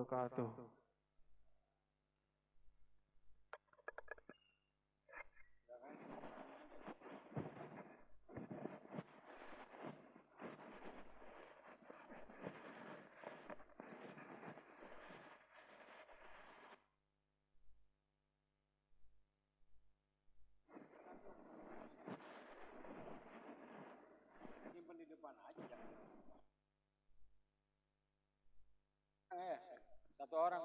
wabarakatuh. simpen aja eh satu orang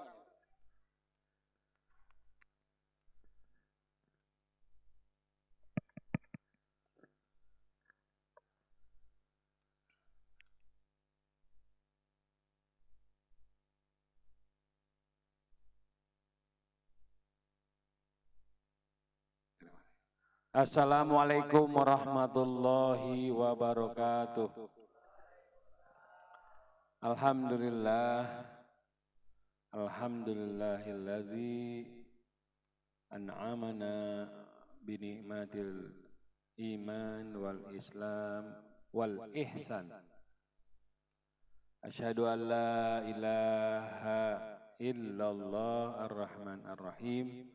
Assalamualaikum warahmatullahi wabarakatuh. Alhamdulillah. Alhamdulillahilladzi an'amana binikmatil iman wal islam wal ihsan. Asyhadu an la ilaha illallah ar-rahman ar-rahim.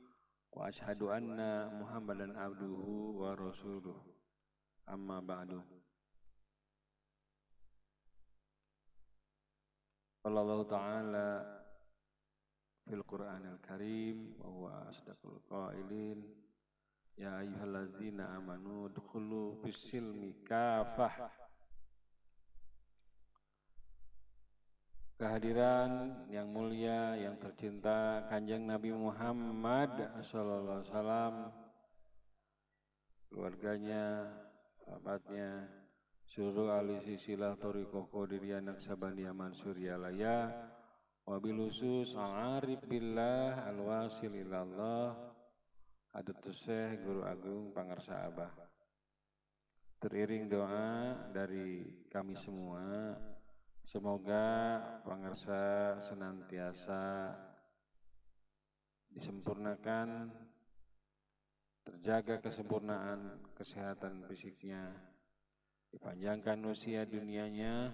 Wa ashhadu anna Muhammadan abduhu wa rasuluh. Amma ba'du. Allah Ta'ala fil Qur'anil Karim wa huwa asdaqul qailin. Ya ayyuhalladzina amanu dkhulu fis silmi kafah. Kehadiran yang mulia, yang tercinta Kanjeng Nabi Muhammad sallallahu alaihi wasallam keluarganya, sahabatnya, seluruh ahli sisilah Torikoh Qadiriyah Naksabandia Mansuryalaya wabil khusus al-arif billah al-wasil ilallah Adatus Syekh Guru Agung Pangarsa Abah teriring doa dari kami semua. Semoga pangarsa senantiasa disempurnakan, terjaga kesempurnaan kesehatan fisiknya, dipanjangkan usia dunianya,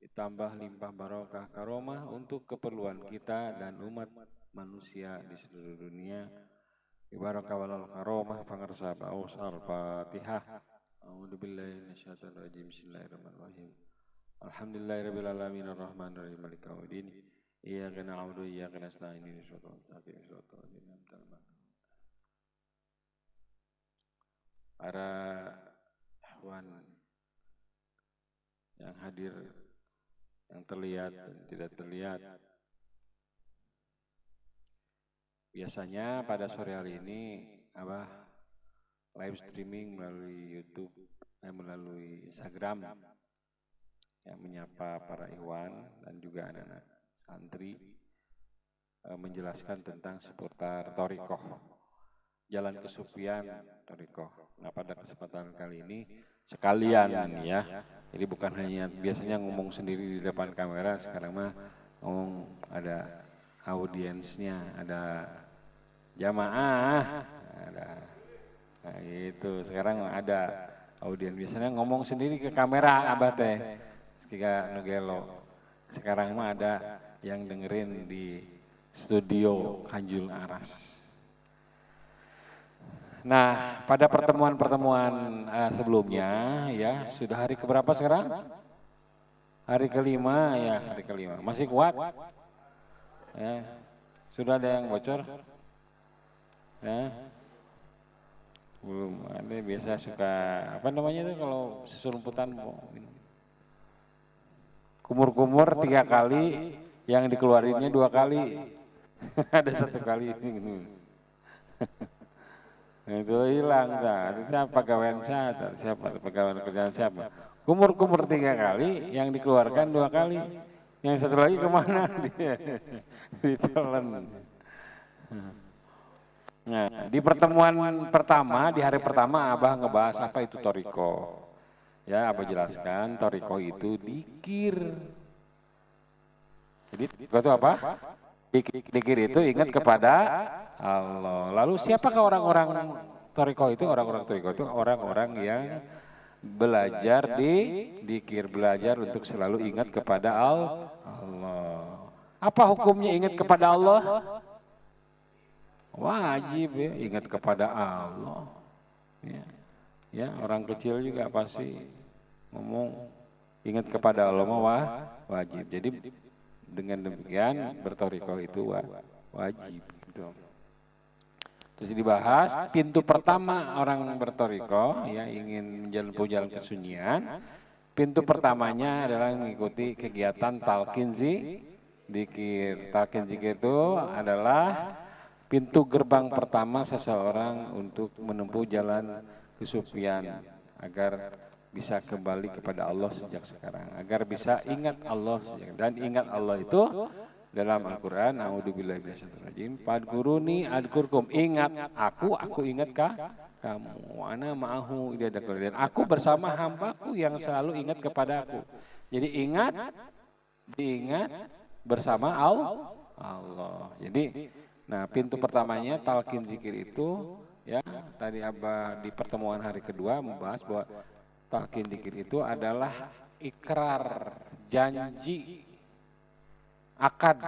ditambah limpah barokah karomah untuk keperluan kita dan umat manusia di seluruh dunia. Ibarakah walal karomah pangarsa ba'us al-fatihah. A'udhu billahi minasyaitonir rajim. Bismillahirrahmanirrahim. Alhamdulillahirabbil alamin arrahmanir rahim maliki yaumiddin. Iyyaka na'budu wa iyyaka nasta'in ihdinas siratal mustaqim siratal ladzina an'amta 'alaihim. Para ikhwan yang hadir yang terlihat dan tidak terlihat. Biasanya pada sore hari ini apa live streaming melalui YouTube eh, melalui Instagram yang menyapa para ikhwan dan juga anak-anak santri eh, menjelaskan tentang seputar torikoh. Jalan kesupian torikoh. Nah pada kesempatan kali ini sekalian ya, jadi bukan hanya biasanya ngomong sendiri di depan kamera, sekarang mah ngomong ada audiensnya, ada jamaah, ada. Nah itu sekarang ada audiens biasanya ngomong sendiri ke kamera abah teh. Sekika Nugelo. Sekarang mah ada yang dengerin di studio Kanjul Aras. Nah, pada pertemuan-pertemuan uh, sebelumnya ya, sudah hari keberapa sekarang? Hari kelima ya, hari kelima. Masih kuat? Ya. Sudah ada yang bocor? Ya. Belum ada biasa suka apa namanya itu kalau minum kumur-kumur tiga kali, yang dikeluarinnya dua kali. Ada satu kali ini. Itu hilang tak. Siapa pegawai siapa? Siapa pegawai kerjaan siapa? Kumur-kumur tiga kali, yang dikeluarkan dua kali. Yang satu lagi ke mana? Dia ditelan. Nah, di pertemuan pertama, di hari pertama Abah ngebahas apa itu Toriko. Ya, apa jelaskan toriko itu dikir. Jadi itu apa? Dikir, itu ingat kepada Allah. Lalu siapakah orang-orang toriko itu? Orang-orang toriko itu orang-orang yang belajar di dikir, belajar untuk selalu ingat kepada Allah. Apa hukumnya ingat kepada Allah? Wajib ya, ingat kepada Allah. Ya, ya orang kecil juga pasti ngomong ingat kepada Allah mah wah, wajib. Jadi dengan demikian bertoriko itu wa- wajib. Gitu. Terus dibahas pintu pertama orang bertoriko ya ingin menjalani jalan kesunyian. Pintu pertamanya adalah mengikuti kegiatan talqin zi- dikir. Talqin zikir itu adalah pintu gerbang pertama seseorang untuk menempuh jalan kesufian agar bisa kembali kepada Allah sejak sekarang. agar bisa ingat Allah sejak dan ingat Allah itu dalam Al-Qur'an. A'udzubillahi minasyaitonirrajim Fadkuruni adkurkum. Ingat aku aku ingat kah kamu? ana ma'ahu. dan aku bersama hambaku yang selalu ingat kepada aku. jadi ingat diingat bersama Allah. Allah. Jadi Nah, pintu pertamanya talqin zikir itu ya tadi Abah di pertemuan hari kedua membahas bahwa talqin zikir itu adalah ikrar janji akad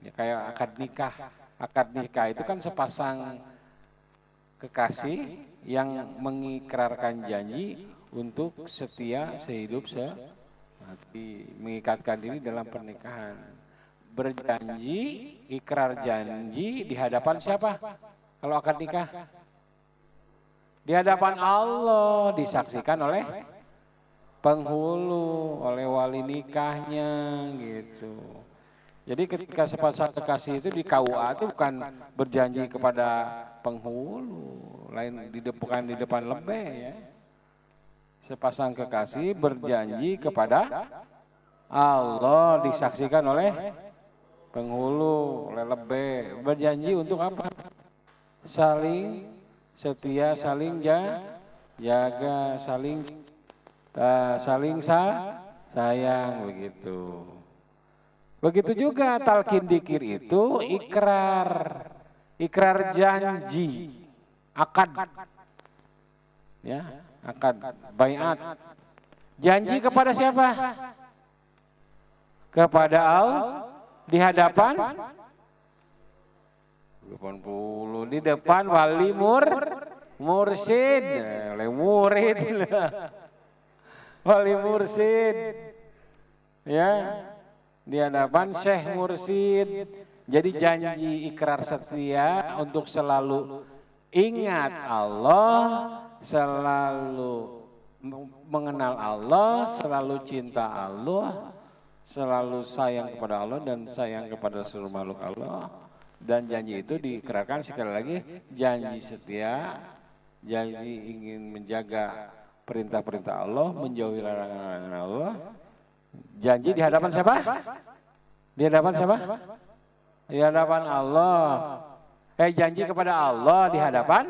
ya kayak akad nikah. Akad nikah itu kan sepasang kekasih yang mengikrarkan janji untuk setia sehidup semati, mengikatkan diri dalam pernikahan berjanji, ikrar janji di hadapan siapa? Kalau akad nikah? Di hadapan Allah disaksikan oleh penghulu, oleh wali nikahnya gitu. Jadi ketika sepasang kekasih itu di KUA itu bukan berjanji kepada penghulu, lain di depan di depan lebih ya. Sepasang kekasih berjanji kepada Allah disaksikan oleh penghulu, oleh lebih berjanji untuk apa? Saling setia, saling ja, jaga, saling uh, saling sa, sayang begitu. Begitu juga talqin dikir itu ikrar, ikrar janji, akad, ya, akad, bayat. Janji kepada siapa? Kepada Allah di hadapan 80 di depan wali mur mursid. oleh murid. Wali mursid. ya. Di hadapan syekh mursid. Jadi janji ikrar setia untuk selalu ingat Allah selalu mengenal Allah selalu cinta Allah selalu sayang kepada Allah dan sayang kepada seluruh makhluk Allah dan janji itu dikerahkan sekali lagi janji setia janji ingin menjaga perintah-perintah Allah menjauhi larangan-larangan Allah. Janji di hadapan siapa? Di hadapan siapa? Di hadapan Allah. Eh janji kepada Allah di hadapan?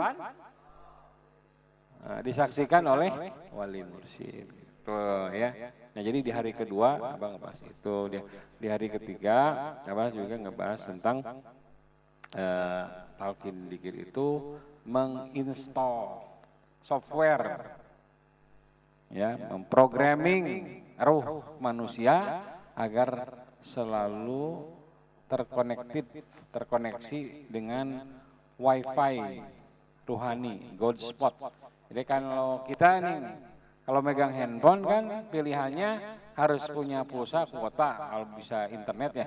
Nah, disaksikan oleh wali mursyid. Tuh, ya. Nah jadi di hari kedua abang ngebahas itu, di, di hari ketiga abang juga ngebahas tentang uh, talqin dikir itu menginstal software, ya, memprogramming ruh manusia agar selalu terkonektif, terkoneksi dengan wifi ruhani, God spot. Jadi kalau kita nih kalau megang handphone kan pilihannya harus punya pulsa kuota kalau bisa internet ya,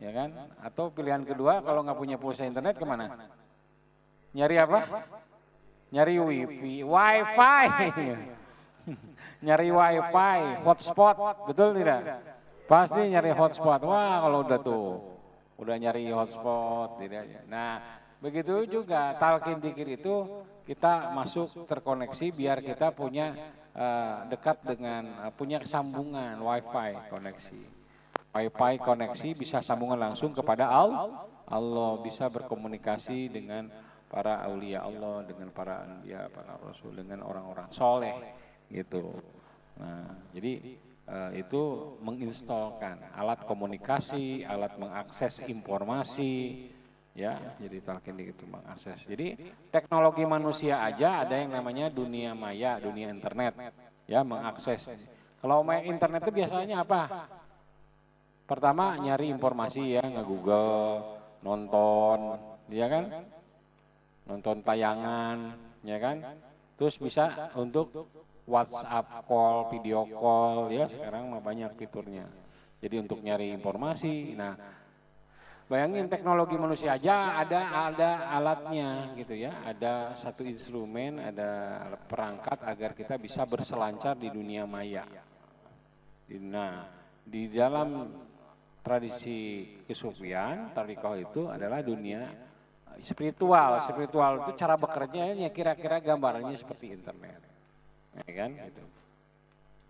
ya kan? Atau pilihan kedua kalau nggak punya pulsa internet ke mana? Nyari apa? Nyari wifi, wifi, nyari wifi, hotspot, betul tidak? Pasti nyari hotspot. Wah kalau udah tuh, udah nyari hotspot, tidak. Nah begitu juga talkin dikir itu kita masuk terkoneksi biar kita punya uh, dekat dengan uh, punya sambungan wifi koneksi. Wifi koneksi bisa sambungan langsung kepada Allah, Allah bisa berkomunikasi dengan para aulia Allah, dengan para anbiya, para rasul, dengan orang-orang soleh gitu. Nah, jadi uh, itu menginstalkan alat komunikasi, alat mengakses informasi, ya. Jadi talkin itu mengakses. Jadi teknologi manusia aja ada yang namanya dunia maya dunia internet ya mengakses. Kalau main internet itu biasanya apa Pertama nyari informasi ya, nge-google, nonton, ya kan? Nonton tayangan, ya kan? Terus bisa untuk WhatsApp call, video call, ya sekarang mah banyak fiturnya. Jadi untuk nyari informasi, nah bayangin teknologi manusia aja ada ada alatnya gitu ya, ada satu instrumen, ada perangkat agar kita bisa berselancar di dunia maya. Nah, di dalam tradisi kesufian, tarikoh itu adalah dunia spiritual. Spiritual itu cara bekerjanya kira-kira gambarannya seperti internet. Ya kan? Gitu.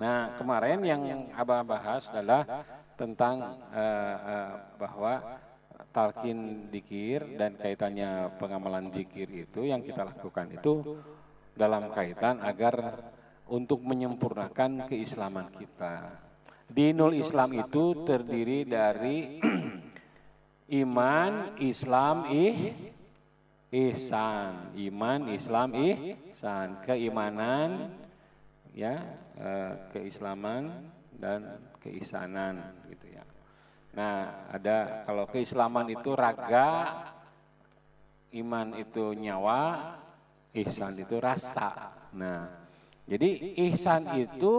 Nah, kemarin yang Abah bahas adalah tentang uh, uh, bahwa talkin dikir dan kaitannya pengamalan dikir itu yang kita lakukan itu dalam kaitan agar untuk menyempurnakan keislaman kita Dinul Islam itu terdiri dari iman, Islam, ih, ihsan. Iman, Islam, ihsan. Keimanan, ya, eh, keislaman dan keisanan gitu ya. Nah, ada kalau keislaman itu raga, iman itu nyawa, ihsan itu rasa. Nah, jadi ihsan itu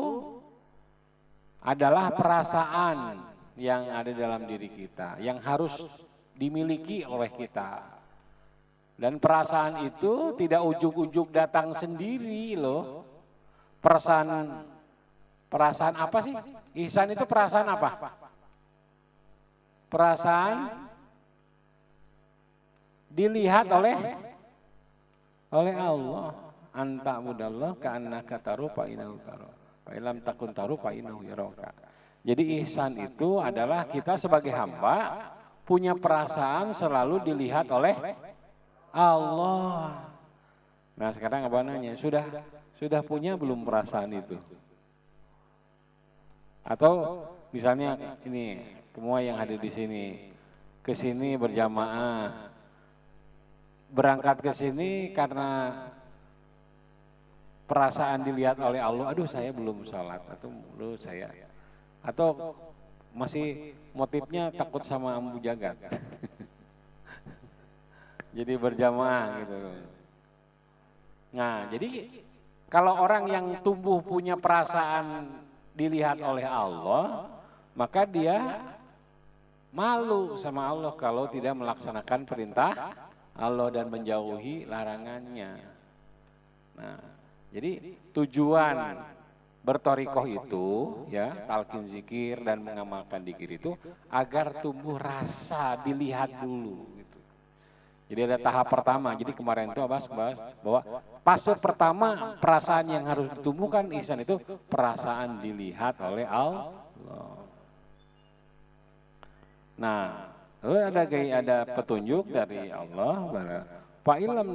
adalah perasaan yang ada dalam diri kita, yang harus dimiliki oleh kita. Dan perasaan itu tidak ujuk-ujuk datang sendiri loh. Perasaan perasaan apa sih? Ihsan itu perasaan apa? Perasaan dilihat oleh oleh Allah. Anta mudallah ka annaka taru fa inahu Fa'ilam takun taru fa'inahu yaroka. Jadi ihsan itu adalah kita sebagai hamba punya perasaan selalu dilihat oleh Allah. Nah sekarang apa nanya, sudah sudah punya belum perasaan itu? Atau misalnya ini semua yang hadir di sini ke sini berjamaah berangkat ke sini karena perasaan dilihat oleh Allah, aduh saya belum sholat atau lu saya atau masih motifnya takut sama ambu jagat. jadi berjamaah gitu. Nah, jadi kalau orang yang tumbuh punya perasaan dilihat oleh Allah, maka dia malu sama Allah kalau tidak melaksanakan perintah Allah dan menjauhi larangannya. Nah, jadi tujuan bertorikoh itu ya talkin zikir dan mengamalkan dikir itu agar tumbuh rasa dilihat dulu gitu. Jadi ada tahap pertama. Jadi kemarin itu Abbas bahas bahwa fase pertama perasaan yang harus ditumbuhkan ihsan itu perasaan dilihat oleh Allah. Nah, ada ada petunjuk dari Allah Pak Ilham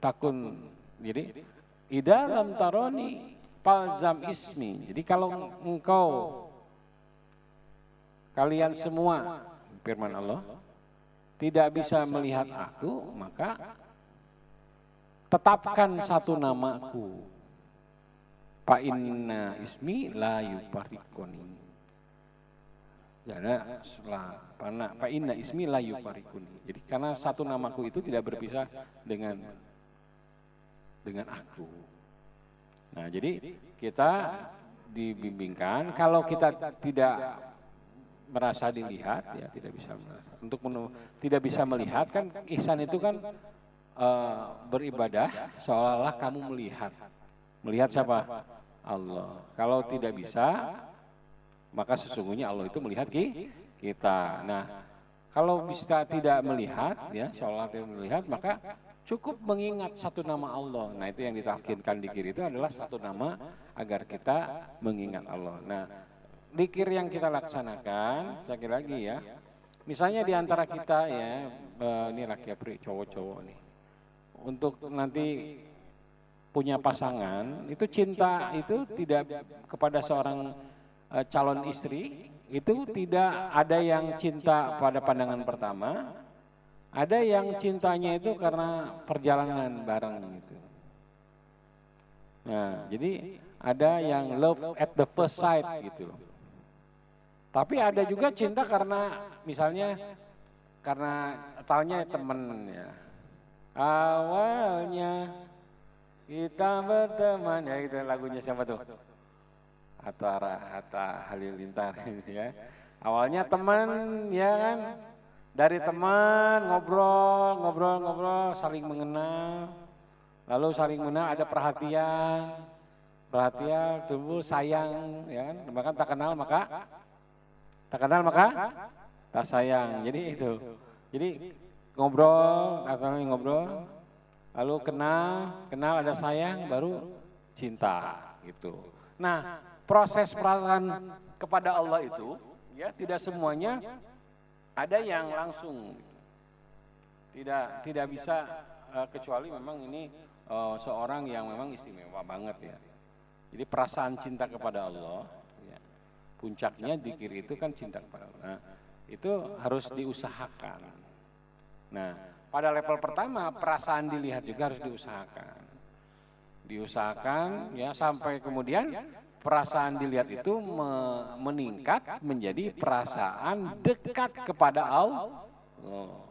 takun jadi di dalam taroni palzam ismi. Jadi kalau engkau kalian semua firman Allah tidak bisa melihat aku, maka tetapkan satu namaku. Pak inna ismi la yuparikoni. Karena setelah Pak inna ismi la yuparikuni. Jadi karena satu namaku itu tidak berpisah dengan dengan aku. Nah, jadi kita dibimbingkan. Kalau kita tidak merasa dilihat ya tidak bisa untuk tidak bisa melihat kan ihsan itu kan uh, beribadah seolah-olah kamu melihat. Melihat siapa? Allah. Kalau tidak bisa maka sesungguhnya Allah itu melihat kita. Nah kalau bisa tidak melihat ya seolah-olah tidak melihat maka Cukup mengingat satu nama Allah. Nah itu yang ditakdirkan dikir itu adalah satu nama agar kita mengingat Allah. Nah dikir yang kita laksanakan, sekali lagi ya. Misalnya di antara kita ya, eh, ini laki-laki cowok-cowok nih. Untuk nanti punya pasangan, itu cinta itu tidak kepada seorang eh, calon istri, itu tidak ada yang cinta pada pandangan pertama, ada yang cintanya itu karena perjalanan bareng gitu. Nah, jadi ada yang love at the first sight gitu. Tapi ada juga cinta karena misalnya karena asalnya temen ya. Awalnya kita berteman ya itu lagunya siapa tuh? Hatta Hatta Halilintar ya. Awalnya teman ya kan dari teman ngobrol ngobrol ngobrol saling mengenal. lalu saling mengenal ada perhatian. perhatian. Tumbuh sayang ya kan? Bahkan tak kenal maka? tak kenal maka? Tak sayang. Jadi itu. jadi ngobrol atau ngobrol. lalu kenal kenal ada sayang baru cinta gitu. Nah proses perasaan kepada Allah itu ya tidak semuanya ada yang langsung. Tidak tidak bisa uh, kecuali memang ini uh, seorang yang memang istimewa banget ya. Jadi perasaan cinta kepada Allah ya, puncaknya dikir itu kan cinta kepada Allah. Nah, itu harus diusahakan. Nah pada level pertama perasaan dilihat juga harus diusahakan. Diusahakan ya sampai kemudian perasaan dilihat itu me meningkat menjadi perasaan dekat kepada Allah.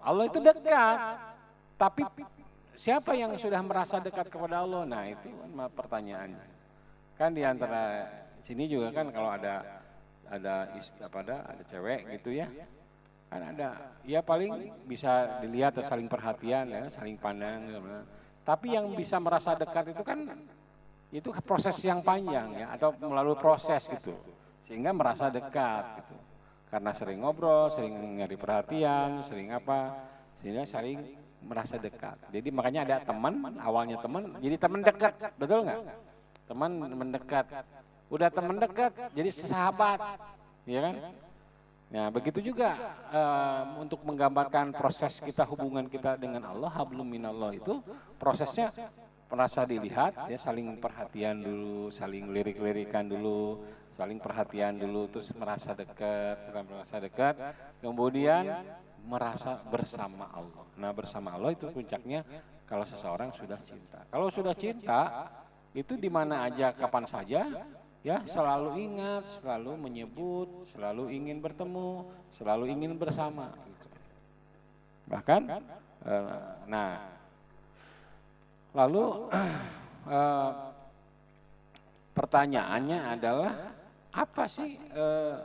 Allah itu dekat, tapi siapa yang sudah merasa dekat kepada Allah? Nah itu pertanyaannya. Kan di antara sini juga kan kalau ada ada apa ada ada cewek gitu ya, kan ada ya paling bisa dilihat saling perhatian ya, saling pandang. Tapi yang bisa merasa dekat itu kan itu proses yang panjang ya atau melalui proses gitu. sehingga merasa dekat gitu. karena sering ngobrol sering nyari perhatian sering apa sehingga sering merasa dekat. jadi makanya ada teman awalnya teman jadi teman dekat. betul nggak? teman mendekat. udah teman dekat jadi sahabat. ya kan? Nah, begitu juga uh, untuk menggambarkan proses kita hubungan kita dengan Allah, hablum minallah itu prosesnya merasa dilihat ya saling perhatian dulu saling lirik-lirikan dulu saling perhatian dulu terus merasa dekat setelah merasa dekat kemudian merasa bersama Allah. Nah bersama Allah itu puncaknya kalau seseorang sudah cinta. kalau sudah cinta itu di mana aja kapan saja ya selalu ingat selalu menyebut selalu ingin bertemu selalu ingin bersama gitu. bahkan eh, nah Lalu uh, pertanyaannya adalah apa sih uh,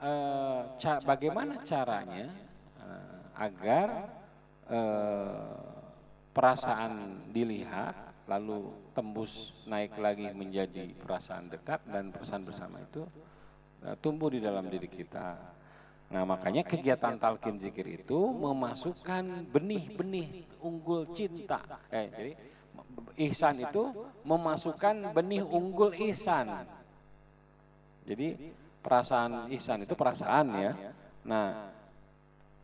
uh, bagaimana caranya uh, agar uh, perasaan dilihat lalu tembus naik lagi menjadi perasaan dekat dan perasaan bersama itu uh, tumbuh di dalam diri kita. Nah makanya kegiatan talqin zikir itu memasukkan benih-benih unggul cinta. Eh, jadi ihsan itu memasukkan benih unggul ihsan. Jadi perasaan ihsan itu perasaan ya. Nah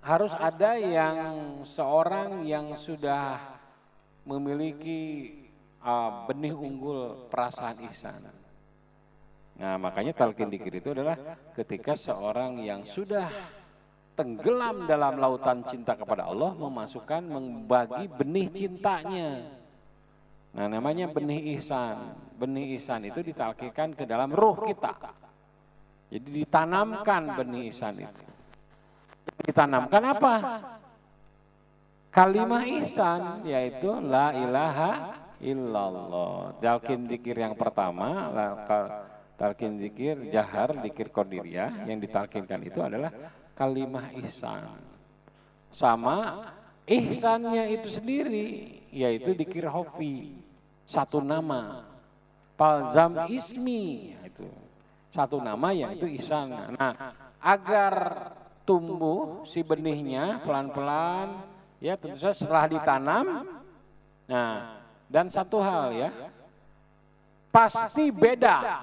harus ada yang seorang yang sudah memiliki uh, benih unggul perasaan ihsan. Nah makanya talqin dikir itu adalah ketika seorang yang sudah tenggelam dalam lautan cinta kepada Allah memasukkan membagi benih cintanya. Nah namanya benih ihsan. Benih ihsan itu ditalkikan ke dalam ruh kita. Jadi ditanamkan benih ihsan itu. Ditanamkan apa? Kalimah ihsan yaitu la ilaha illallah. Dalkin dikir yang pertama, talkin zikir jahar zikir qadiriyah yang ditalkinkan itu adalah kalimah ihsan. Sama ihsannya itu sendiri yaitu dikir hofi satu nama. Palzam ismi itu. Satu nama yaitu ihsan. Nah agar tumbuh si benihnya pelan-pelan ya tentu saja setelah ditanam. Nah dan satu hal ya pasti beda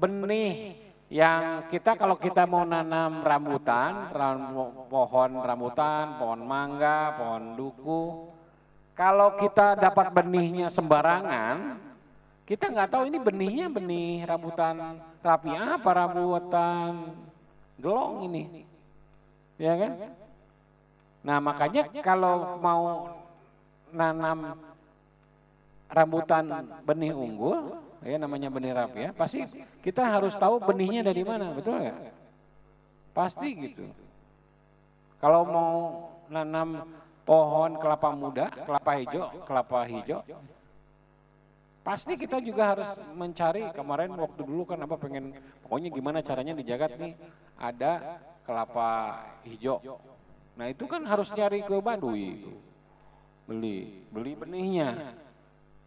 benih. Yang kita kalau kita mau nanam rambutan, pohon rambutan, pohon mangga, pohon duku, kalau kita dapat benihnya sembarangan, kita nggak tahu ini benihnya benih rambutan rapi apa rambutan? gelong ini, ya kan? Nah makanya kalau mau nanam rambutan benih unggul, ya namanya benih rapi ya, pasti kita harus tahu benihnya dari mana, betul nggak? Pasti gitu. Kalau mau nanam pohon kelapa muda, kelapa hijau, kelapa hijau, pasti kita juga harus mencari kemarin waktu dulu kan apa pengen pokoknya gimana caranya dijagat nih ada kelapa hijau. Nah itu kan harus nyari ke Baduy beli beli benihnya.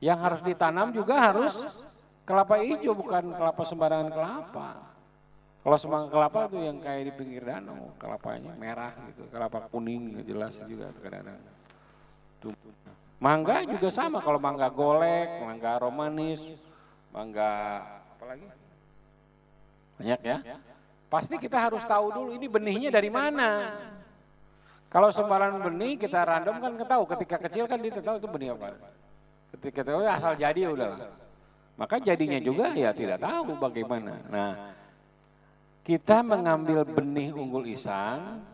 Yang harus ditanam juga harus kelapa hijau bukan kelapa sembarangan kelapa. Kalau semangka kelapa itu yang kayak di pinggir danau, kelapanya merah gitu, kelapa kuning jelas juga kadang-kadang. Mangga juga sama, kalau mangga golek, mangga romanis, mangga apa lagi? Banyak ya. Pasti kita harus tahu dulu ini benihnya dari mana. Kalau sembarangan benih kita random kan ketahu, ketika kecil kan kita tahu itu benih apa. Ketika tahu asal jadi udah. Maka jadinya juga ya tidak tahu bagaimana. Nah, kita mengambil benih unggul ihsan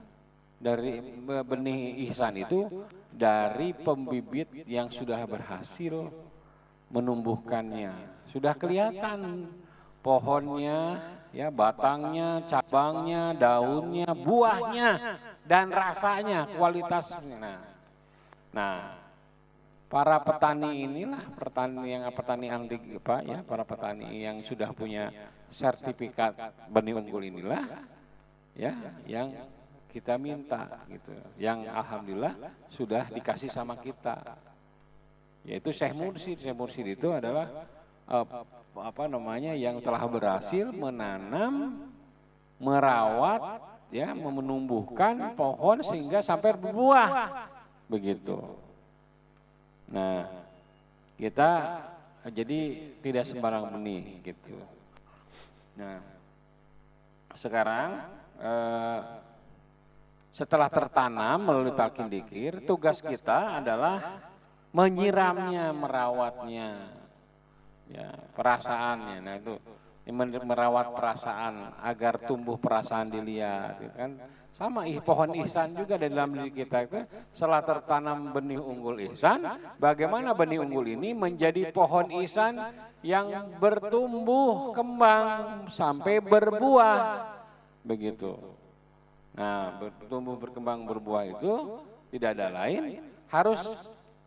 dari benih ihsan itu dari pembibit yang sudah berhasil menumbuhkannya. Sudah kelihatan pohonnya, ya batangnya, cabangnya, daunnya, buahnya dan rasanya, kualitasnya. Nah, nah para petani inilah petani yang petani antik Pak ya, para petani yang sudah punya sertifikat benih unggul inilah ya yang kita minta gitu. Yang alhamdulillah sudah dikasih sama kita. Yaitu Syekh Mursid. Syekh Mursid itu adalah uh, apa namanya yang telah berhasil menanam, merawat ya, menumbuhkan pohon sehingga sampai berbuah. Begitu. Nah, kita jadi tidak sembarang benih gitu. Nah, sekarang eh, setelah tertanam melalui talkin dikir, tugas kita adalah menyiramnya, merawatnya, ya perasaannya. Nah itu merawat perasaan agar tumbuh perasaan dilihat, gitu kan? Sama pohon ihsan juga di dalam diri kita itu setelah tertanam benih unggul ihsan, bagaimana benih unggul ini menjadi pohon ihsan yang bertumbuh kembang sampai berbuah begitu. Nah, bertumbuh berkembang berbuah itu tidak ada lain harus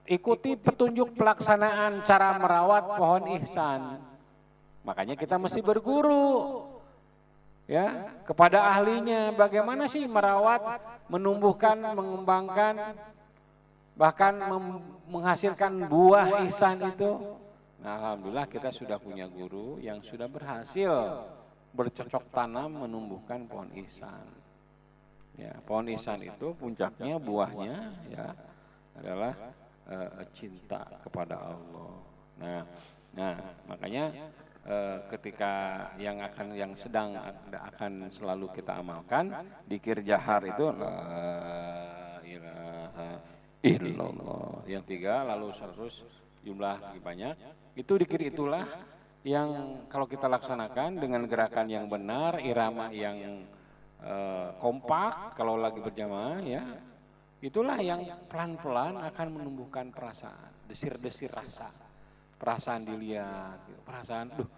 ikuti petunjuk pelaksanaan cara merawat pohon ihsan. Makanya kita mesti berguru ya kepada ahlinya bagaimana sih merawat, menumbuhkan, mengembangkan bahkan menghasilkan buah ihsan itu Nah, Alhamdulillah kita sudah punya guru yang sudah berhasil bercocok tanam menumbuhkan pohon ihsan. Ya, pohon ihsan itu puncaknya buahnya ya adalah uh, cinta kepada Allah. Nah, nah makanya uh, ketika yang akan yang sedang akan selalu kita amalkan dikir jahar itu la ilaha. Yang tiga lalu terus jumlah lebih banyak itu dikir itulah yang kalau kita laksanakan dengan gerakan yang benar, irama yang uh, kompak kalau lagi berjamaah ya, itulah yang pelan-pelan akan menumbuhkan perasaan, desir-desir rasa, perasaan dilihat, gitu. perasaan duh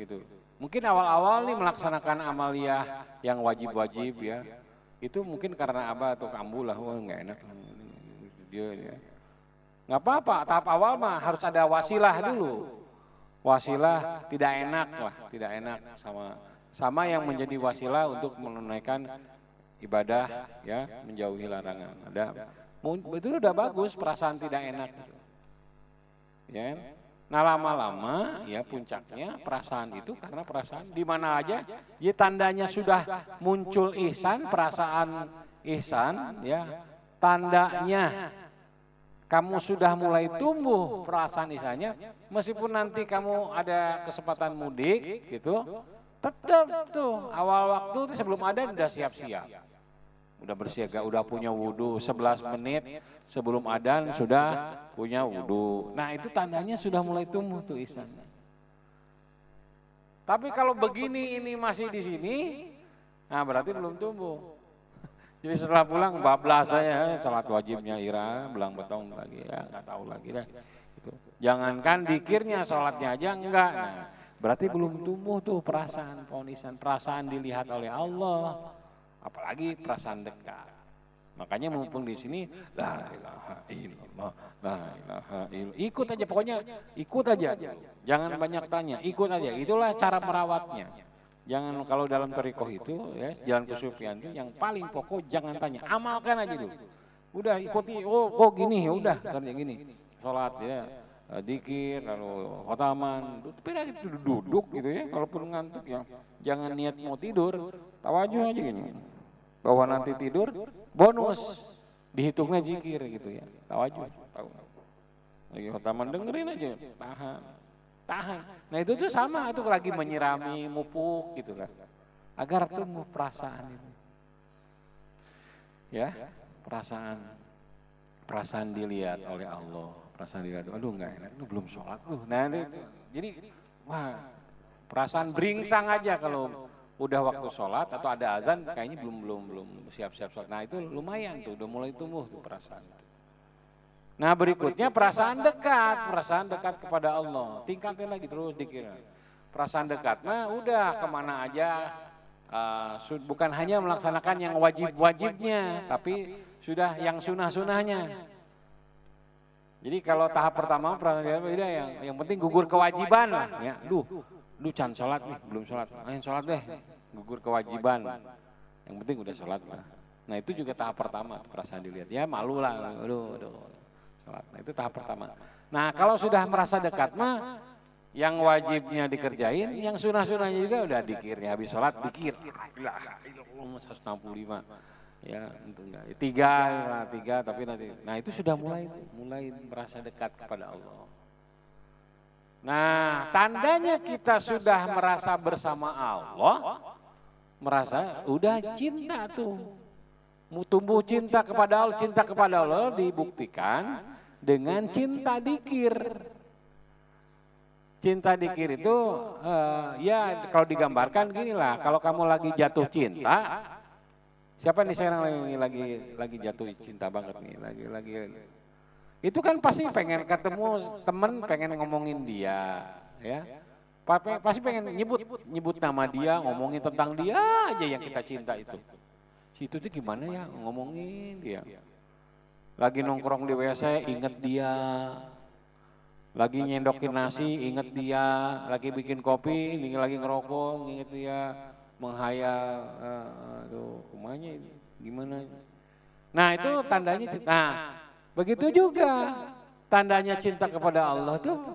gitu. Mungkin awal-awal nih melaksanakan amaliyah yang wajib-wajib ya, itu mungkin karena abah atau kambu lah, wah nggak enak. Dia ya nggak apa-apa tahap awal mah harus ada wasilah dulu. Wasilah tidak enak lah tidak enak sama sama yang menjadi wasilah untuk menunaikan ibadah ya menjauhi larangan. Ada itu udah bagus perasaan tidak enak gitu. ya nah lama-lama ya puncaknya perasaan itu karena perasaan di mana aja ya tandanya sudah muncul ihsan perasaan ihsan ya tandanya kamu sudah mulai tumbuh perasaan isanya, meskipun nanti kamu ada kesempatan mudik gitu, tetap tuh awal waktu itu sebelum ada udah siap-siap. Udah bersiaga, udah punya wudhu 11 menit sebelum adan sudah punya wudhu. Nah itu tandanya sudah mulai tumbuh tuh isan. Tapi kalau begini ini masih di sini, nah berarti belum tumbuh. Jadi setelah pulang bablas saya salat wajibnya Ira, belang betong lagi ya, nggak tahu lagi deh. Itu. Jangankan dikirnya sholatnya aja enggak. Nah, berarti belum tumbuh tuh perasaan ponisan, perasaan dilihat oleh Allah. Apalagi perasaan dekat. Makanya mumpung di sini la ilaha illallah, la ilaha illallah. Ikut aja pokoknya ikut aja. Jangan banyak tanya, ikut aja. Itulah cara merawatnya. Jangan kalau dalam torikoh itu ya jalan kesufian itu yang paling pokok jangan tanya, amalkan aja dulu. Udah ikuti, oh, oh gini ya udah. Kerja gini. Sholat ya, eh, dikir, lalu khotaman, tapi itu duduk gitu ya, kalaupun ngantuk ya, jangan niat mau tidur, tawajuh aja gini. Bahwa nanti tidur bonus. Dihitungnya jikir gitu ya tawajuh tahu. Lagi khotaman dengerin aja tahan tahan. Nah itu tuh sama itu lagi menyirami mupuk gitu kan. Agar tumbuh perasaan itu ya perasaan perasaan dilihat oleh Allah perasaan dilihat aduh nggak enak lu belum sholat lu nah itu jadi wah perasaan beringsang aja kalau udah waktu sholat atau ada azan kayaknya belum belum belum siap-siap sholat. Nah itu lumayan tuh, udah mulai tumbuh tuh perasaan. Nah berikutnya perasaan dekat, perasaan dekat kepada Allah. Tingkatin lagi terus dikira. Perasaan dekat, nah udah ke mana aja, uh, bukan hanya melaksanakan yang wajib-wajibnya, tapi sudah yang sunah-sunahnya. Jadi kalau tahap pertama perasaan dekat, yang yang penting gugur kewajiban lah, ya. Duh, lu can sholat nih, belum sholat, ayo sholat deh, gugur kewajiban. Yang penting udah sholat lah. Nah itu juga tahap pertama, perasaan dilihat. Ya malu lah, aduh, aduh, sholat. Nah itu tahap pertama. Nah kalau sudah merasa dekat mah, yang wajibnya dikerjain, yang sunah-sunahnya juga udah dikirnya habis sholat dikir. 165 ya enggak. Tiga ya, tiga tapi nanti. nah itu sudah mulai mulai. merasa dekat kepada Allah. Nah, tandanya kita sudah merasa bersama Allah, merasa udah cinta tuh. Tumbuh cinta kepada Allah, cinta kepada Allah dibuktikan dengan cinta dikir. Cinta dikir itu uh, ya kalau digambarkan gini lah, kalau kamu lagi jatuh cinta, siapa nih sekarang lagi lagi lagi jatuh cinta banget nih, lagi lagi itu kan pasti pengen ketemu temen, pengen ngomongin dia, ya. Pasti pengen nyebut nyebut nama dia, ngomongin tentang dia aja yang kita cinta itu. Situ tuh gimana ya ngomongin dia. Lagi nongkrong di WC, inget dia. Lagi nyendokin nasi, inget dia. Lagi bikin kopi, lagi ngerokok, inget dia. Menghayal, uh, aduh, ke mana ini? Gimana? Nah itu tandanya, nah Begitu juga tandanya cinta kepada Allah tuh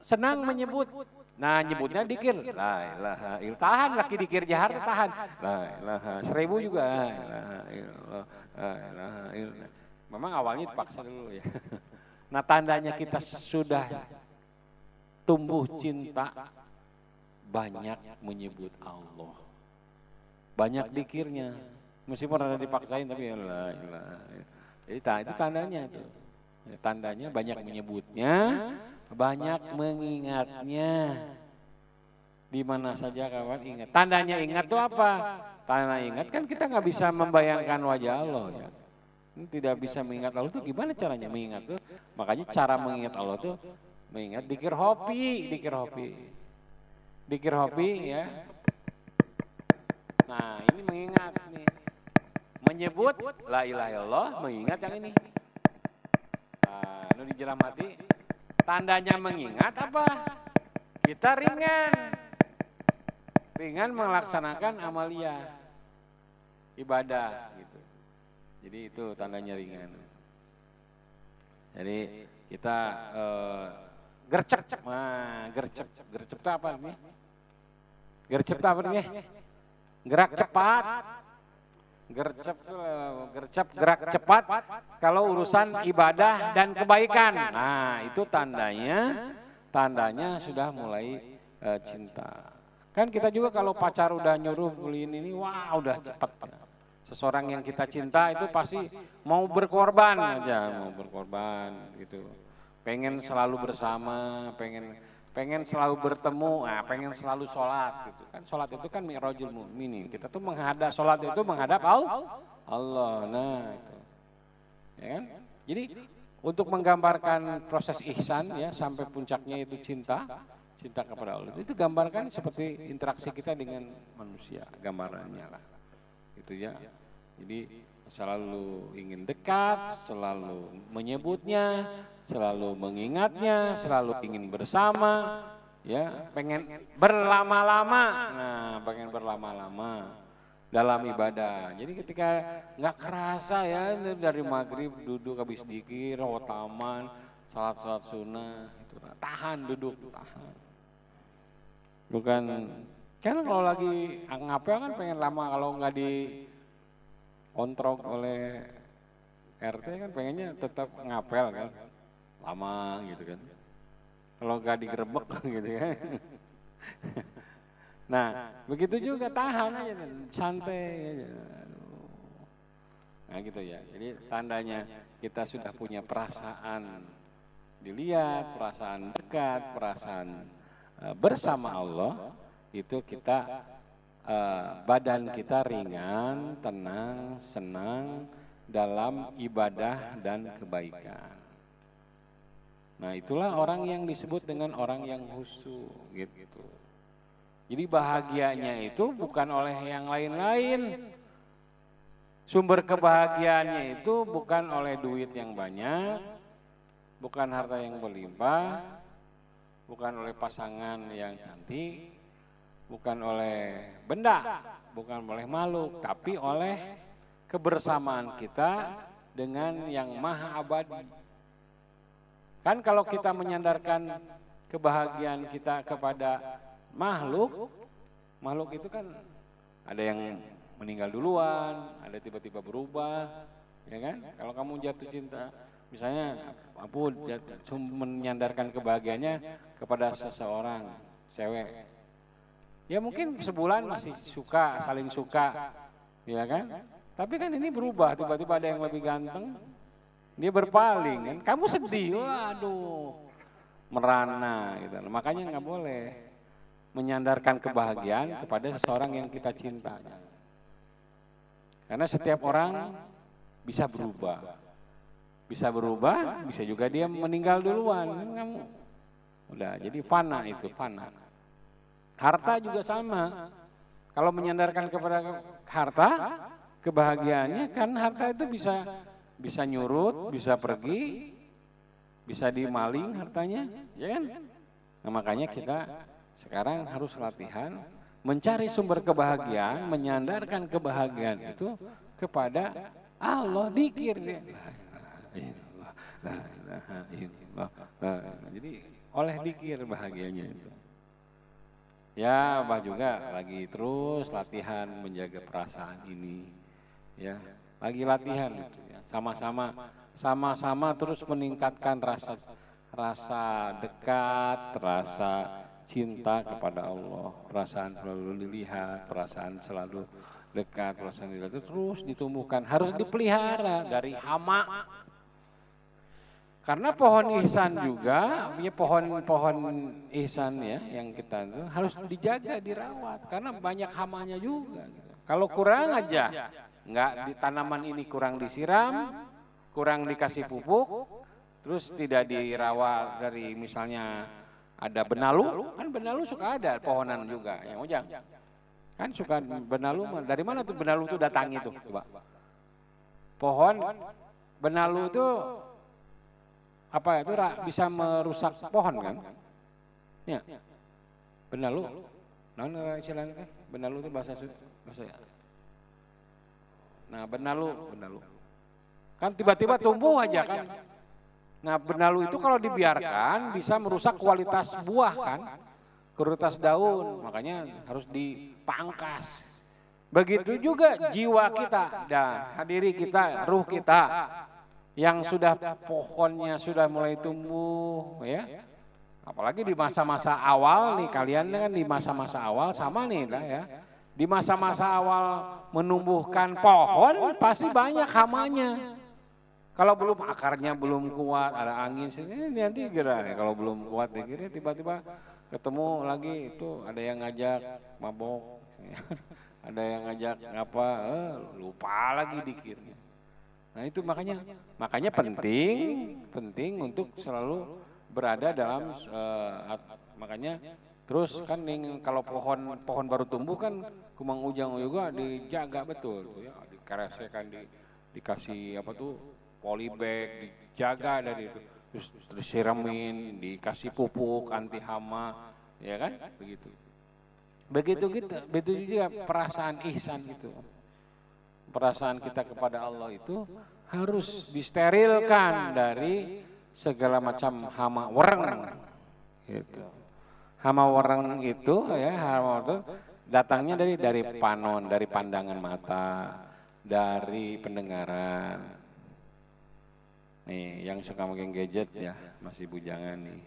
senang menyebut. Nah nyebutnya dikir. La ilaha il. Tahan laki dikir jahar tahan. La ilaha. Seribu juga. La ilaha illallah. La ilaha illallah. Memang awalnya dipaksa dulu ya. Nah tandanya kita sudah tumbuh cinta banyak menyebut Allah. Banyak dikirnya. Meskipun ada dipaksain tapi ya la ilaha jadi itu tandanya itu. Tandanya banyak menyebutnya, banyak mengingatnya. Di mana saja kawan ingat. Tandanya ingat itu apa? Tanda ingat kan kita nggak bisa membayangkan wajah Allah ya. Tidak bisa mengingat Allah itu gimana caranya mengingat tuh? Makanya cara mengingat Allah tuh mengingat dikir hopi, dikir hopi. Dikir hopi ya. Nah, ini mengingat nih menyebut la ilaha illallah mengingat yang ini. Nah, nu dijelamati tandanya mengingat apa? Kita ringan. Ringan melaksanakan amalia ibadah gitu. Jadi itu tandanya ringan. Jadi kita uh, gercep, nah gercep, gercep itu apa nih? Gercep apa nih? Gerak cepat, gercep gercep gerak cepat kalau urusan ibadah dan kebaikan. Nah, itu tandanya tandanya sudah mulai uh, cinta. Kan kita juga kalau pacar udah nyuruh beliin ini, wah udah cepat. Seseorang yang kita cinta itu pasti mau berkorban aja, mau berkorban gitu. Pengen selalu bersama, pengen pengen selalu bertemu, nah, pengen selalu sholat gitu kan. Sholat itu kan mi'rajul mu'minin. Kita tuh menghadap sholat itu menghadap Allah. Nah, itu. Ya kan? Jadi untuk menggambarkan proses ihsan ya sampai puncaknya itu cinta, cinta kepada Allah. Itu gambarkan seperti interaksi kita dengan manusia, gambarannya lah. gitu ya. Jadi selalu ingin dekat, selalu menyebutnya, selalu mengingatnya, selalu ingin bersama, ya, pengen berlama-lama. Nah, pengen berlama-lama dalam ibadah. Jadi ketika nggak kerasa ya dari maghrib duduk habis dikir, taman, salat-salat sunnah, itu tahan duduk, tahan. Bukan kan kalau lagi ngapel kan pengen lama kalau nggak di kontrol oleh RT kan pengennya tetap ngapel kan lama gitu kan. Kalau nggak digerebek gitu kan nah begitu juga tahan aja santai aja. Nah gitu ya. Jadi tandanya kita sudah punya perasaan dilihat perasaan dekat perasaan uh, bersama Allah itu kita uh, badan kita ringan tenang senang dalam ibadah dan kebaikan Nah itulah orang yang disebut dengan orang yang husu gitu. Jadi bahagianya itu bukan oleh yang lain-lain. Sumber kebahagiaannya itu bukan oleh duit yang banyak, bukan harta yang berlimpah, bukan oleh pasangan yang cantik, bukan oleh benda, bukan oleh makhluk, tapi oleh kebersamaan kita dengan yang maha abadi Kan kalau kita menyandarkan kebahagiaan kita kepada makhluk, makhluk itu kan ada yang meninggal duluan, ada tiba-tiba berubah, ya kan? Kalau kamu jatuh cinta, misalnya ampun menyandarkan kebahagiaannya kepada seseorang, cewek. Ya mungkin sebulan masih suka, saling suka, ya kan? Tapi kan ini berubah, tiba-tiba ada yang lebih ganteng, dia berpaling kan, kamu sedih, waduh, merana gitu. Makanya nggak boleh menyandarkan kebahagiaan kepada seseorang yang kita cinta. Karena setiap orang bisa berubah. Bisa berubah, bisa juga dia meninggal duluan. Kan kamu udah jadi fana itu, fana. Harta juga sama. Kalau menyandarkan kepada harta, kebahagiaannya kan harta itu bisa bisa nyurut, bisa pergi, bisa dimaling hartanya, ya kan? Nah makanya kita sekarang harus latihan mencari sumber kebahagiaan, menyandarkan kebahagiaan itu kepada Allah dikir dia. Jadi oleh dikir bahagianya itu. Ya, Bah juga lagi terus latihan menjaga perasaan ini. Ya, lagi latihan itu sama-sama sama-sama terus meningkatkan rasa rasa dekat, rasa cinta kepada Allah, perasaan selalu dilihat, perasaan selalu dekat, perasaan dilihat itu terus ditumbuhkan, harus dipelihara dari hama. Karena pohon ihsan juga, ya pohon-pohon ihsan ya yang kita harus dijaga, dirawat karena banyak hamanya juga. Kalau kurang aja Enggak di tanaman ini kurang disiram, kurang dikasih pupuk, terus tidak dirawat dari misalnya ada benalu, kan benalu suka ada pohonan juga, yang ujang. Kan suka benalu, dari mana tuh benalu itu datang itu, coba. Pohon benalu itu apa itu bisa merusak pohon kan? Ya. Benalu. Nah, istilahnya benalu itu bahasa bahasa Nah benalu, benalu. Kan tiba-tiba tumbuh aja kan. Nah benalu itu kalau dibiarkan bisa merusak kualitas buah kan. Kualitas daun, makanya harus dipangkas. Begitu juga jiwa kita dan hadiri kita, ruh kita yang sudah pohonnya sudah mulai tumbuh ya. Apalagi di masa-masa awal nih kalian kan di masa-masa awal sama nih lah ya di masa-masa awal menumbuhkan pohon pasti banyak hamanya. Kalau belum akarnya belum kuat, ada angin sini nanti ya. Kalau belum kuat dikira tiba-tiba ketemu lagi itu ada yang ngajak mabok, ada yang ngajak apa, eh, lupa lagi dikirnya. Nah itu makanya makanya penting penting untuk selalu berada dalam uh, makanya Terus kan ning, kalau pohon pohon baru tumbuh kan kumang ujang juga dijaga betul tuh ya, dikeresekan di dikasih apa tuh polybag, dijaga dari itu. Terus disiramin, dikasih pupuk anti hama, ya kan? Begitu. Begitu kita, begitu juga perasaan ihsan itu. Perasaan kita kepada Allah itu harus disterilkan dari segala macam hama wereng. Gitu. Hama wereng itu ya hama itu datangnya dari dari panon, dari pandangan mata, dari pendengaran. Nih, yang suka makin gadget ya, masih bujangan nih.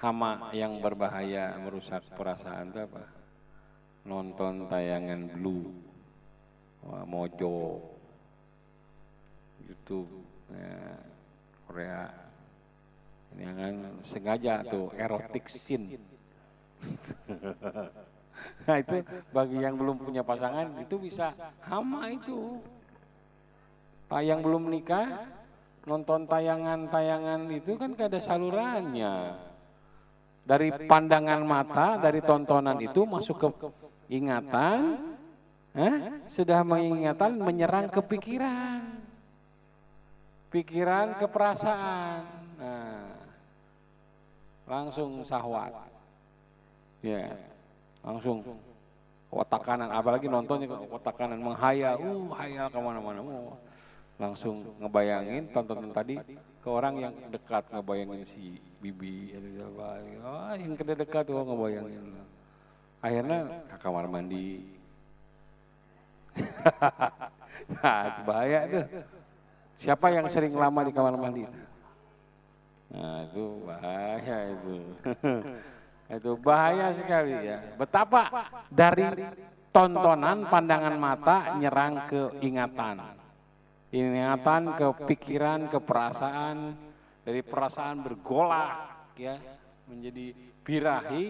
Hama yang berbahaya merusak perasaan itu apa? Nonton tayangan blue, mojo, YouTube, ya, Korea. Ini kan sengaja tuh erotic scene. nah itu bagi yang belum punya pasangan itu bisa hama itu. Pak yang belum menikah nonton tayangan-tayangan itu kan gak ada salurannya. Dari pandangan mata, dari tontonan itu masuk ke ingatan, eh, sudah mengingatan menyerang ke pikiran. Pikiran ke perasaan. Nah, langsung sahwat. Ya, langsung otak kanan, apalagi nontonnya otak kanan menghayal, uh hayal ke mana-mana, uh, langsung ngebayangin tontonan tadi ke orang yang dekat ngebayangin si bibi, oh, yang ke dekat tuh ngebayangin, akhirnya ke kamar mandi, nah itu bahaya tuh. Siapa yang sering lama di kamar mandi? Nah itu bahaya itu. itu bahaya sekali ya. Betapa dari tontonan pandangan mata nyerang ke ingatan. Ingatan ke pikiran, ke perasaan, dari perasaan bergolak ya menjadi birahi.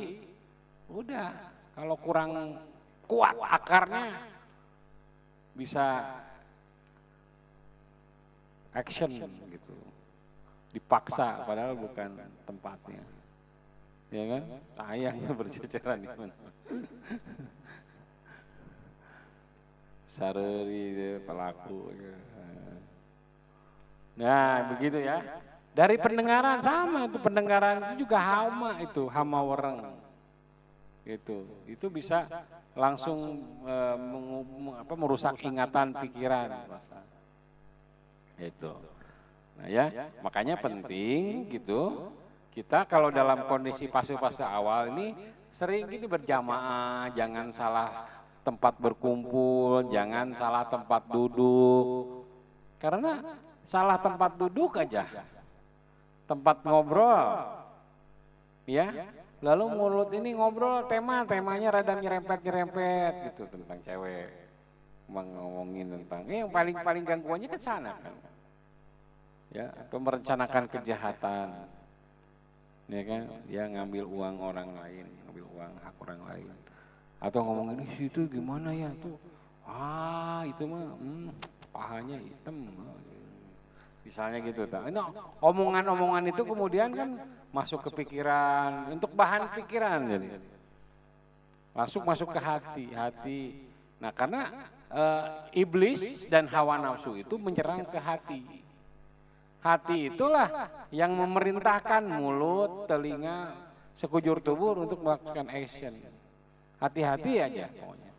Udah kalau kurang kuat akarnya bisa action gitu. Dipaksa padahal bukan tempatnya ya kan? Ayahnya berceceran di mana? Sareri pelaku nah begitu ya. Dari pendengaran sama itu pendengaran itu juga hama itu hama wereng. Itu itu bisa langsung e, apa, merusak ingatan pikiran. Itu nah ya. Makanya penting gitu kita kalau dalam kondisi fase-fase awal ini sering gini berjamaah jangan salah tempat berkumpul jangan salah tempat duduk. karena salah tempat duduk aja. tempat ngobrol. ya. Lalu mulut ini ngobrol tema temanya rada nyerempet nyerempet gitu tentang cewek. ngomongin tentang eh, yang paling paling gangguannya kan sana kan. Ya atau merencanakan kejahatan ya kan? Dia ngambil uang orang lain ngambil uang hak orang lain. Atau ngomongin itu gimana ya? Tuh ah itu mah hmm, pahanya hitam. Misalnya gitu tak nah, omongan-omongan itu kemudian kan masuk ke pikiran untuk bahan pikiran jadi. Masuk masuk ke hati hati. Nah karena uh, iblis dan hawa nafsu itu menyerang ke hati hati itulah yang memerintahkan mulut telinga sekujur tubuh untuk melakukan action hati-hati aja pokoknya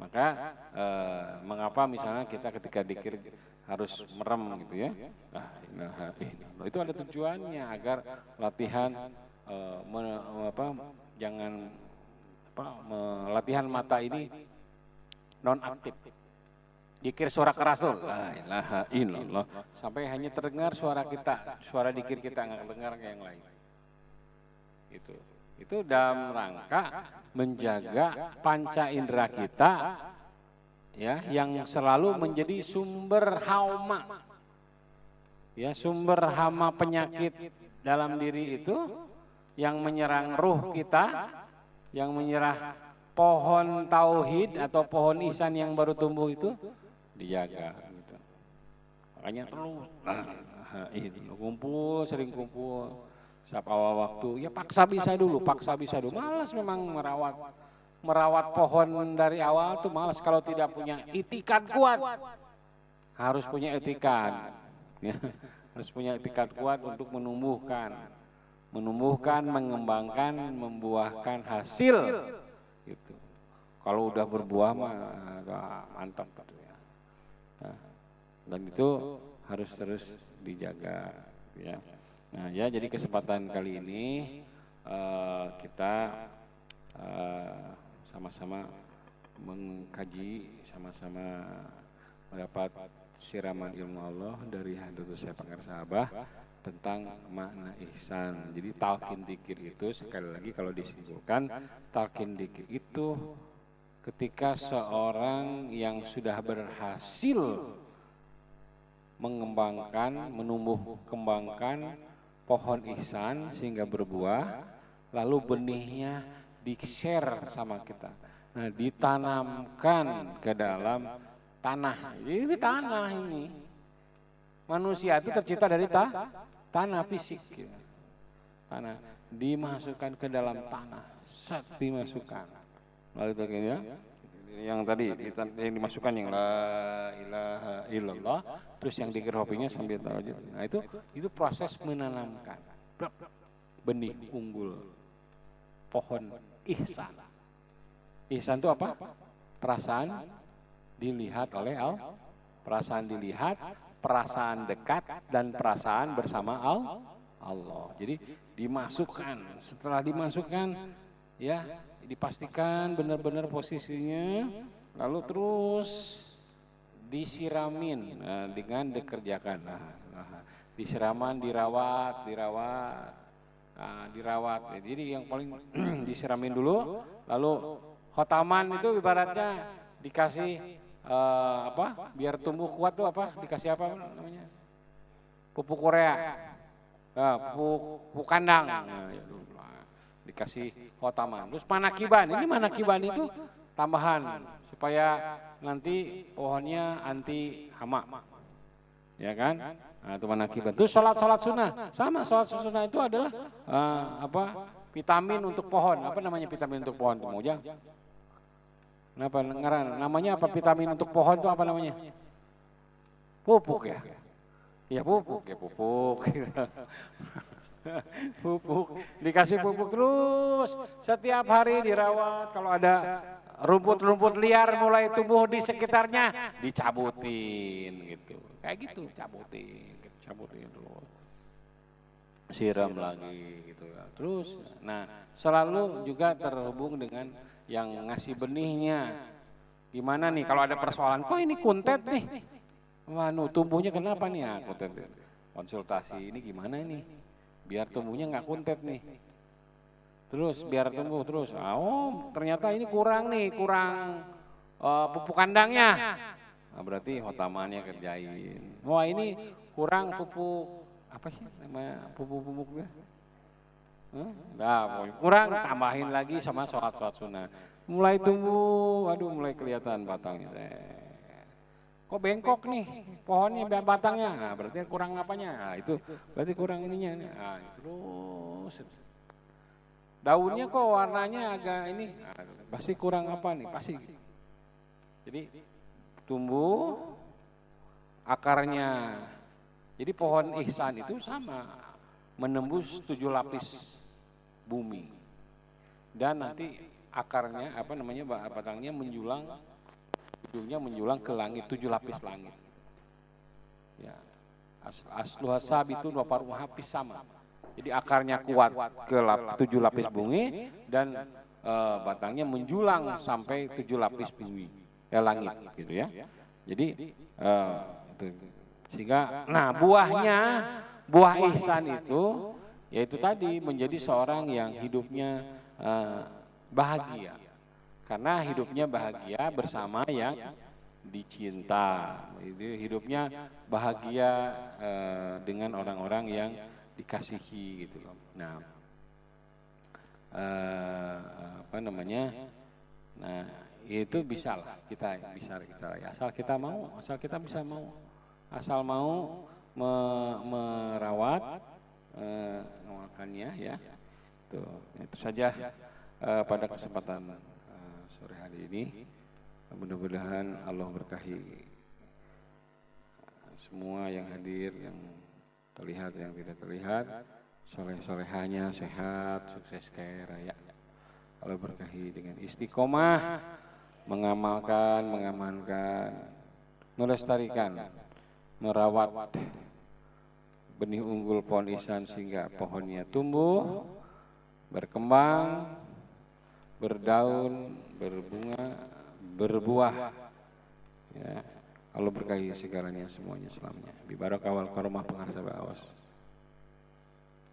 maka uh, mengapa misalnya kita ketika dikir harus merem gitu ya. Nah, nah, itu ada tujuannya agar latihan uh, me, apa, jangan apa, me, latihan mata ini non aktif. Dikir suara kerasul, la ilaha illallah. Sampai hanya terdengar suara kita, suara dikir kita nggak dengar yang lain. Itu. Itu dalam rangka menjaga panca indera kita ya yang selalu menjadi sumber hama ya sumber hama penyakit dalam diri itu yang menyerang ruh kita yang menyerah pohon tauhid atau pohon isan yang baru tumbuh itu dijaga gitu. makanya terus nah, itu kumpul sering kumpul Saat awal waktu, ya paksa bisa dulu, paksa bisa dulu. Malas memang merawat merawat pohon dari awal tuh malas kalau tidak punya itikat kuat. Harus punya etikat. Ya, harus punya etikat kuat untuk menumbuhkan. Menumbuhkan, mengembangkan, membuahkan hasil. Gitu. Kalau udah berbuah mah mantap gitu ya. Nah, dan itu harus terus dijaga ya. Nah, ya jadi kesempatan kali ini uh, kita uh, sama-sama mengkaji, sama-sama mendapat siraman ilmu Allah dari Hadratus Saya Pangar Sahabah tentang makna ihsan. Jadi talkin dikir itu sekali lagi kalau disimpulkan talkin dikir itu ketika seorang yang sudah berhasil mengembangkan, menumbuh kembangkan pohon ihsan sehingga berbuah, lalu benihnya di-share sama kita. Nah, ditanamkan ke dalam tanah. Ini tanah ini. Manusia itu tercipta dari ta tanah fisik. Gitu. Tanah dimasukkan ke dalam tanah, set dimasukkan. Lalu itu ya. Yang tadi yang dimasukkan yang la ilaha illallah, terus yang dikeropinya sambil tahu Nah, itu itu proses menanamkan benih unggul pohon ihsan. Ihsan itu apa? Perasaan dilihat oleh al, perasaan dilihat, perasaan dekat dan perasaan bersama al, Allah. Jadi dimasukkan. Setelah dimasukkan, ya dipastikan benar-benar posisinya, lalu terus disiramin nah, dengan dikerjakan. Nah, nah, disiraman, dirawat, dirawat, nah, dirawat. Jadi yang paling disiramin dulu, lalu khotaman itu ibaratnya dikasih uh, apa? Biar tumbuh kuat tuh apa? Dikasih apa namanya? Pupuk Korea, nah, pupuk, pupuk kandang. Nah, ya, dikasih hotaman. Terus manakiban, ini manakiban itu tambahan supaya nanti pohonnya anti hama. Ya kan? Nah, itu manakiban. Terus sholat-sholat sunnah, sama sholat sunnah itu adalah uh, apa? Vitamin untuk pohon. Apa namanya vitamin untuk pohon? Mau Kenapa? Namanya apa vitamin untuk pohon itu apa namanya? Pupuk ya. Ya pupuk, ya pupuk. pupuk, dikasih pupuk terus, setiap hari dirawat. Kalau ada rumput-rumput liar mulai tumbuh di sekitarnya, dicabutin gitu. Kayak gitu, cabutin, cabutin terus. Siram lagi gitu ya. Terus, nah selalu juga terhubung dengan yang ngasih benihnya. Gimana nih kalau ada persoalan, kok ini kuntet nih? Manu tumbuhnya kenapa nih? Nah, kuntet. Konsultasi ini gimana ini? Biar tumbuhnya nggak kuntet nih. Terus biar tumbuh terus. Oh, ternyata ini kurang nih, kurang uh, pupuk kandangnya. Nah, berarti hotamannya kerjain. Wah, ini kurang pupuk apa sih nama pupuk-pupuknya? Hmm? Nah, kurang tambahin lagi sama sholat-sholat sunnah. Mulai tumbuh, waduh mulai kelihatan batangnya. Kok bengkok nih pohonnya batangnya? Nah, berarti kurang apanya? Nah, itu berarti kurang ininya. Nah, terus daunnya kok warnanya agak ini, nah, pasti kurang apa nih? Pasti. Jadi tumbuh akarnya. Jadi pohon ihsan itu sama menembus tujuh lapis bumi dan nanti akarnya apa namanya batangnya menjulang ujungnya menjulang ke langit, tujuh lapis langit. Ya. As, aslu itu dua paruh habis sama. Jadi akarnya kuat ke lap, tujuh lapis bumi dan uh, batangnya menjulang sampai tujuh lapis bumi, ya langit gitu ya. Jadi uh, sehingga nah buahnya buah ihsan itu yaitu tadi menjadi seorang yang hidupnya uh, bahagia karena hidupnya bahagia bersama yang dicinta. Hidupnya bahagia uh, dengan orang-orang yang dikasihi gitu loh. Nah, uh, apa namanya? Nah, itu bisa lah kita bisa kita asal kita mau, asal kita bisa mau, asal mau me, merawat eh, mengamalkannya ya. Tuh, itu saja eh, pada kesempatan eh, sore hari ini. Mudah-mudahan Allah berkahi eh, semua yang hadir, yang terlihat, yang tidak terlihat, soleh-solehanya sehat, sukses kaya raya. Allah berkahi dengan istiqomah, mengamalkan, mengamankan, melestarikan, merawat benih unggul pohon isan sehingga pohonnya tumbuh, berkembang, berdaun, berbunga, berbuah. Ya, Allah berkahi segalanya semuanya selamanya. Bibarakah wal karomah pengarsa awas.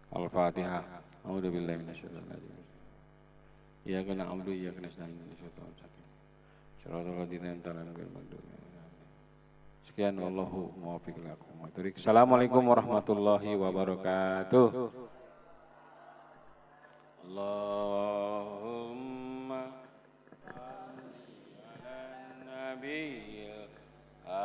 Al-Fatihah. A'udzu billahi minasyaitonir rajim. Ya kana abdu ya kana nasta'in minasyaitonir rajim. Shiratal ladzina an'amta alaihim. Sekian wallahu muwaffiq lakum. Assalamualaikum warahmatullahi wabarakatuh. Allahumma ပိယအာ